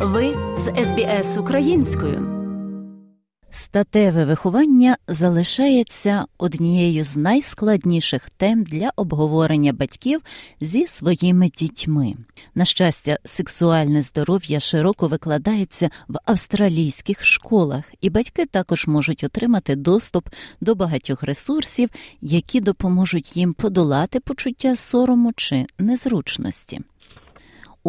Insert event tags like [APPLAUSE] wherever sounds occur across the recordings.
Ви з СБС українською. Статеве виховання залишається однією з найскладніших тем для обговорення батьків зі своїми дітьми. На щастя, сексуальне здоров'я широко викладається в австралійських школах, і батьки також можуть отримати доступ до багатьох ресурсів, які допоможуть їм подолати почуття сорому чи незручності.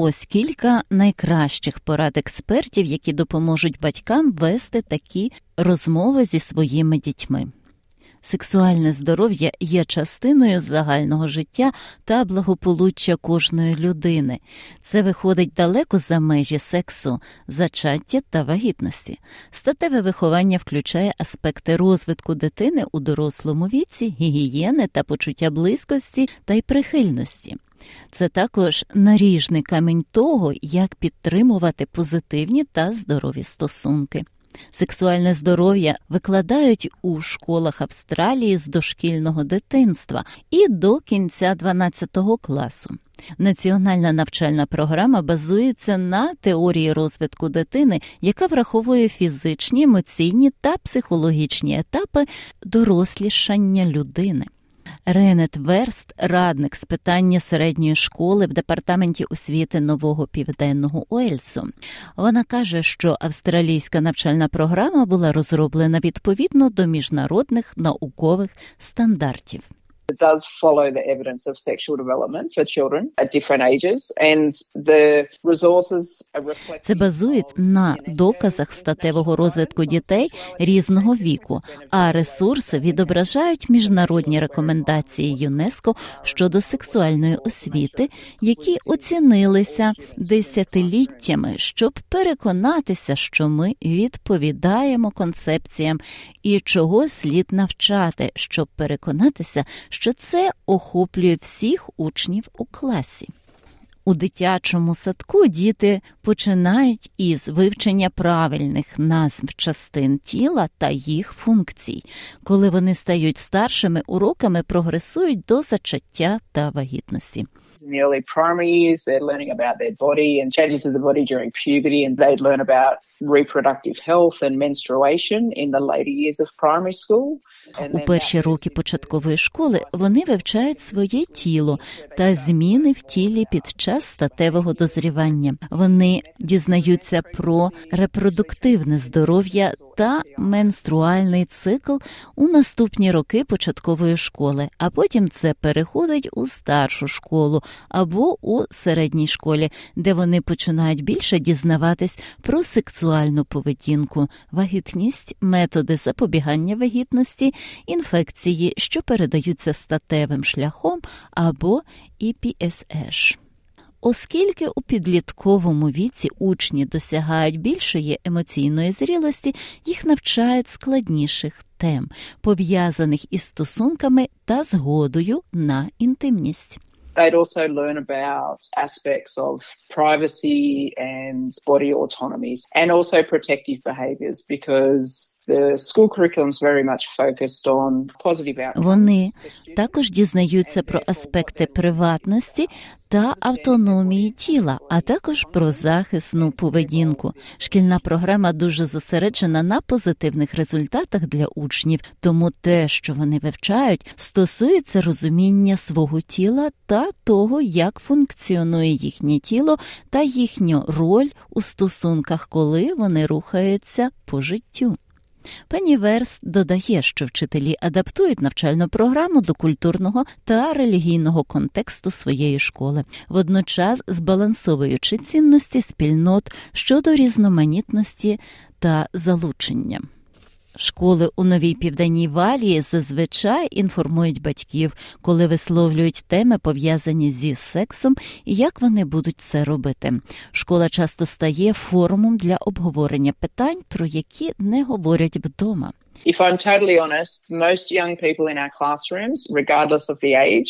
Ось кілька найкращих порад експертів, які допоможуть батькам вести такі розмови зі своїми дітьми. Сексуальне здоров'я є частиною загального життя та благополуччя кожної людини. Це виходить далеко за межі сексу, зачаття та вагітності. Статеве виховання включає аспекти розвитку дитини у дорослому віці, гігієни та почуття близькості та й прихильності. Це також наріжний камінь того, як підтримувати позитивні та здорові стосунки. Сексуальне здоров'я викладають у школах Австралії з дошкільного дитинства і до кінця 12 класу. Національна навчальна програма базується на теорії розвитку дитини, яка враховує фізичні, емоційні та психологічні етапи дорослішання людини. Ренет Верст, радник з питання середньої школи в департаменті освіти нового південного Уельсу. Вона каже, що австралійська навчальна програма була розроблена відповідно до міжнародних наукових стандартів. It does follow the evidence of sexual development for children at different ages, and the resources are Це базується на доказах статевого розвитку дітей різного віку, а ресурси відображають міжнародні рекомендації ЮНЕСКО щодо сексуальної освіти, які оцінилися десятиліттями, щоб переконатися, що ми відповідаємо концепціям і чого слід навчати, щоб переконатися, що це охоплює всіх учнів у класі. У дитячому садку діти починають із вивчення правильних назв частин тіла та їх функцій. Коли вони стають старшими, уроками прогресують до зачаття та вагітності. In the early primary years, they're learning about their body and changes of the body during puberty, and they'd learn about reproductive health and menstruation in the later years of primary school. У перші роки початкової школи вони вивчають своє тіло та зміни в тілі під час статевого дозрівання. Вони дізнаються про репродуктивне здоров'я та менструальний цикл у наступні роки початкової школи, а потім це переходить у старшу школу або у середній школі, де вони починають більше дізнаватись про сексуальну поведінку, вагітність, методи запобігання вагітності, інфекції, що передаються статевим шляхом або ІПСЕШ. Оскільки у підлітковому віці учні досягають більшої емоційної зрілості, їх навчають складніших тем, пов'язаних із стосунками та згодою на інтимність. They'd also learn about aspects of privacy and body autonomies and also protective behaviours because Вони також дізнаються про аспекти приватності та автономії тіла, а також про захисну поведінку. Шкільна програма дуже зосереджена на позитивних результатах для учнів, тому те, що вони вивчають, стосується розуміння свого тіла та того, як функціонує їхнє тіло та їхню роль у стосунках, коли вони рухаються по життю. Пені Верс додає, що вчителі адаптують навчальну програму до культурного та релігійного контексту своєї школи, водночас збалансовуючи цінності спільнот щодо різноманітності та залучення. Школи у новій південній валії зазвичай інформують батьків, коли висловлюють теми, пов'язані зі сексом, і як вони будуть це робити. Школа часто стає форумом для обговорення питань, про які не говорять вдома. If I'm totally honest, most young people in our classrooms, regardless of the age,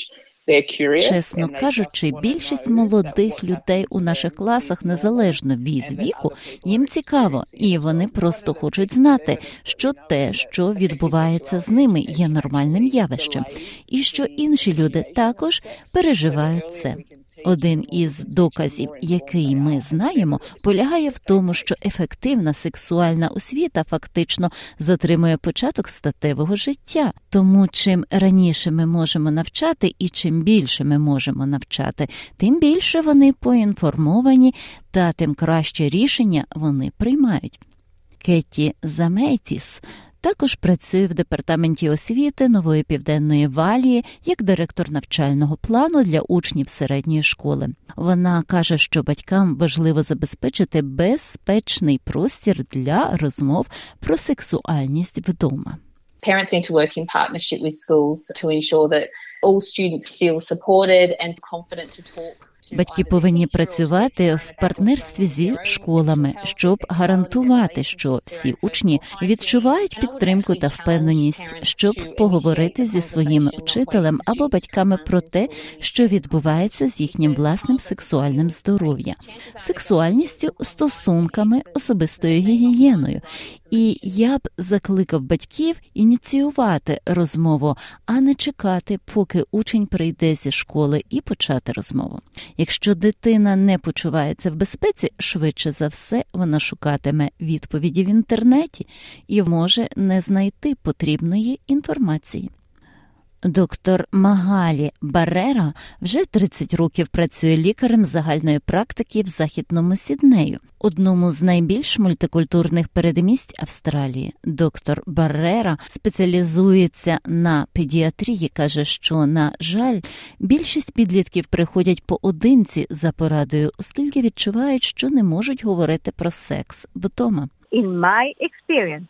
Чесно кажучи, більшість молодих людей у наших класах, незалежно від віку, їм цікаво, і вони просто хочуть знати, що те, що відбувається з ними, є нормальним явищем, і що інші люди також переживають це. Один із доказів, який ми знаємо, полягає в тому, що ефективна сексуальна освіта фактично затримує початок статевого життя. Тому чим раніше ми можемо навчати і чим більше ми можемо навчати, тим більше вони поінформовані та тим краще рішення вони приймають. Кетті Заметіс також працює в департаменті освіти нової південної валії як директор навчального плану для учнів середньої школи. Вона каже, що батькам важливо забезпечити безпечний простір для розмов про сексуальність вдома. Parents need to work in partnership with schools to ensure that all students feel supported and confident to talk. Батьки повинні працювати в партнерстві зі школами, щоб гарантувати, що всі учні відчувають підтримку та впевненість, щоб поговорити зі своїм учителем або батьками про те, що відбувається з їхнім власним сексуальним здоров'ям, сексуальністю, стосунками, особистою гігієною. І я б закликав батьків ініціювати розмову, а не чекати, поки учень прийде зі школи і почати розмову. Якщо дитина не почувається в безпеці, швидше за все вона шукатиме відповіді в інтернеті і може не знайти потрібної інформації. Доктор Магалі Барера вже 30 років працює лікарем загальної практики в західному Сіднею, одному з найбільш мультикультурних передмість Австралії. Доктор Барера спеціалізується на педіатрії. каже, що на жаль, більшість підлітків приходять поодинці за порадою, оскільки відчувають, що не можуть говорити про секс вдома. In my experience,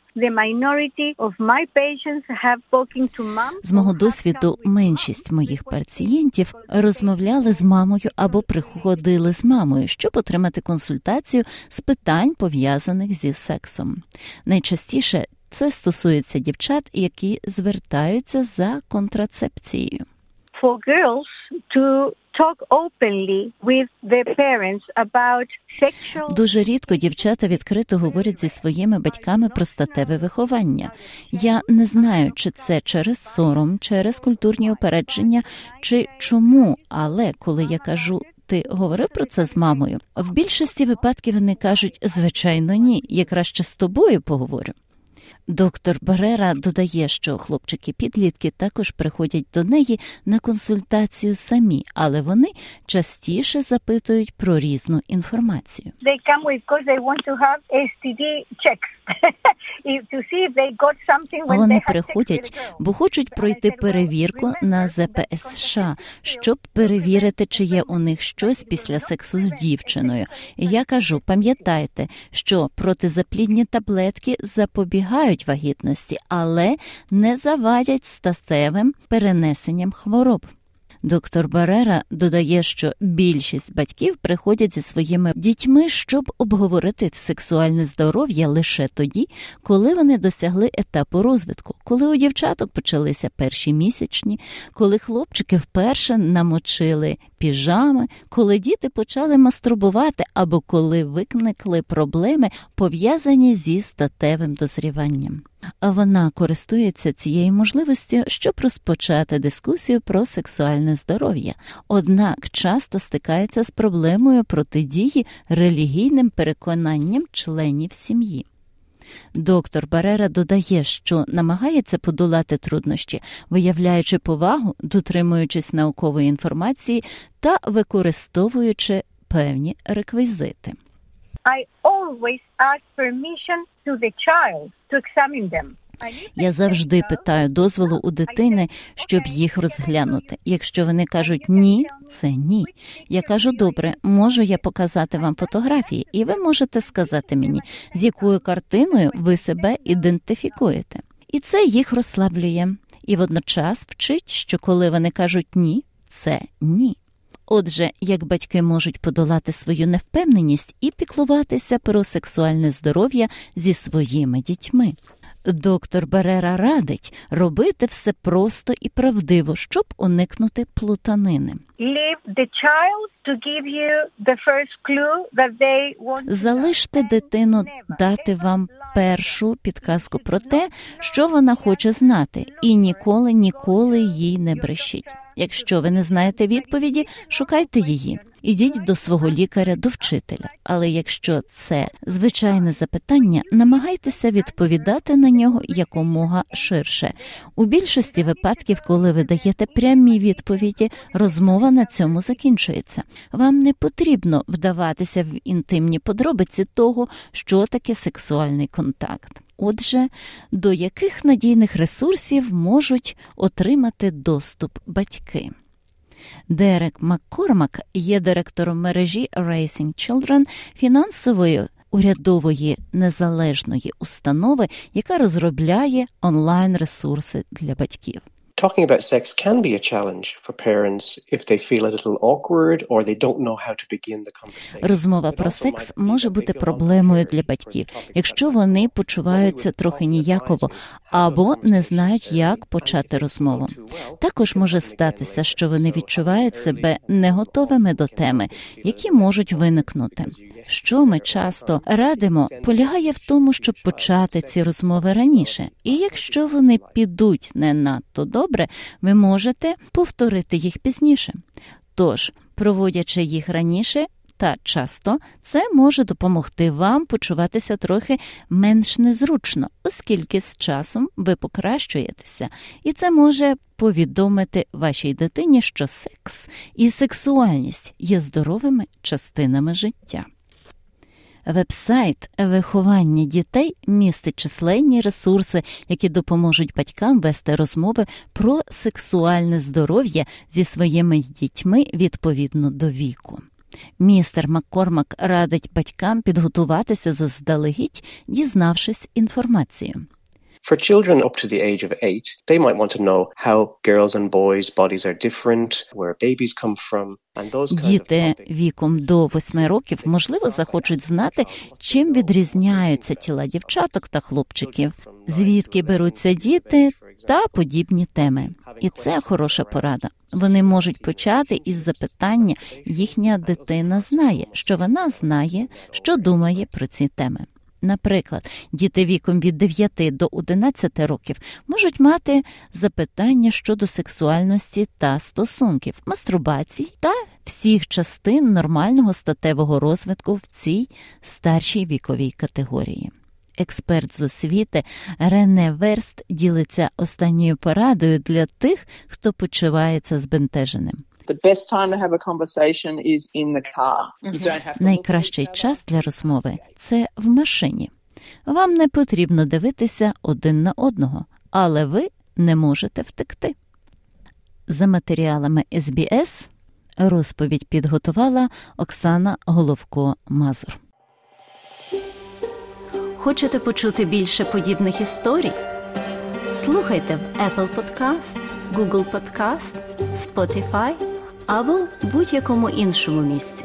З мого досвіду меншість моїх пацієнтів розмовляли з мамою або приходили з мамою, щоб отримати консультацію з питань пов'язаних зі сексом. Найчастіше це стосується дівчат, які звертаються за контрацепцією. For girls to Дуже рідко дівчата відкрито говорять зі своїми батьками про статеве виховання. Я не знаю, чи це через сором, через культурні опередження, чи чому, але коли я кажу. Ти говорив про це з мамою? В більшості випадків вони кажуть, звичайно, ні. Я краще з тобою поговорю. Доктор Барера додає, що хлопчики-підлітки також приходять до неї на консультацію самі, але вони частіше запитують про різну інформацію. they come with they want to have STD checks [LAUGHS] Вони приходять, бо хочуть пройти перевірку на ЗПС США, щоб перевірити, чи є у них щось після сексу з дівчиною. І я кажу: пам'ятайте, що протизаплідні таблетки запобігають вагітності, але не завадять статевим перенесенням хвороб. Доктор Барера додає, що більшість батьків приходять зі своїми дітьми, щоб обговорити сексуальне здоров'я лише тоді, коли вони досягли етапу розвитку, коли у дівчаток почалися перші місячні, коли хлопчики вперше намочили піжами, коли діти почали мастурбувати або коли виникли проблеми, пов'язані зі статевим дозріванням. Вона користується цією можливістю, щоб розпочати дискусію про сексуальне здоров'я, однак часто стикається з проблемою протидії релігійним переконанням членів сім'ї. Доктор Барера додає, що намагається подолати труднощі, виявляючи повагу, дотримуючись наукової інформації та використовуючи певні реквізити. I always ask permission to the child to examine them. Я завжди питаю дозволу у дитини, щоб їх розглянути. Якщо вони кажуть ні, це ні. Я кажу, добре, можу я показати вам фотографії, і ви можете сказати мені, з якою картиною ви себе ідентифікуєте. І це їх розслаблює. І водночас вчить, що коли вони кажуть ні, це ні. Отже, як батьки можуть подолати свою невпевненість і піклуватися про сексуальне здоров'я зі своїми дітьми. Доктор Берера радить робити все просто і правдиво, щоб уникнути плутанини. Залиште дитину дати вам. Першу підказку про те, що вона хоче знати, і ніколи, ніколи їй не брешіть. Якщо ви не знаєте відповіді, шукайте її. Ідіть до свого лікаря, до вчителя. Але якщо це звичайне запитання, намагайтеся відповідати на нього якомога ширше. У більшості випадків, коли ви даєте прямі відповіді, розмова на цьому закінчується. Вам не потрібно вдаватися в інтимні подробиці того, що таке сексуальний контакт. Отже, до яких надійних ресурсів можуть отримати доступ батьки? Дерек Маккормак є директором мережі Racing Children фінансової урядової незалежної установи, яка розробляє онлайн ресурси для батьків. Talking about sex can be a challenge for parents if they feel a little awkward or they don't know how to begin the conversation. Розмова про секс може бути проблемою для батьків, якщо вони почуваються трохи ніяково або не знають, як почати розмову. Також може статися, що вони відчувають себе не готовими до теми, які можуть виникнути. Що ми часто радимо, полягає в тому, щоб почати ці розмови раніше, і якщо вони підуть не надто добре, ви можете повторити їх пізніше. Тож, проводячи їх раніше. Та часто це може допомогти вам почуватися трохи менш незручно, оскільки з часом ви покращуєтеся, і це може повідомити вашій дитині, що секс і сексуальність є здоровими частинами життя. Вебсайт виховання дітей містить численні ресурси, які допоможуть батькам вести розмови про сексуальне здоров'я зі своїми дітьми відповідно до віку. Містер Маккормак радить батькам підготуватися заздалегідь, дізнавшись інформацію. For children up to the age of eight, they might want to know how girls and boys' bodies are different, where babies come from, Діти віком до восьми років можливо захочуть знати, чим відрізняються тіла дівчаток та хлопчиків, звідки беруться діти та подібні теми. І це хороша порада. Вони можуть почати із запитання: їхня дитина знає, що вона знає, що думає про ці теми. Наприклад, діти віком від 9 до 11 років можуть мати запитання щодо сексуальності та стосунків, мастурбації та всіх частин нормального статевого розвитку в цій старшій віковій категорії. Експерт з освіти Рене Верст ділиться останньою порадою для тих, хто почувається збентеженим. The best time to have a conversation is in the car. You don't have to look at Найкращий час для розмови це в машині. Вам не потрібно дивитися один на одного, але ви не можете втекти. За матеріалами СБС розповідь підготувала Оксана Головко Мазур. Хочете почути більше подібних історій? Слухайте в Apple Podcast, Google Podcast, Spotify або будь-якому іншому місці.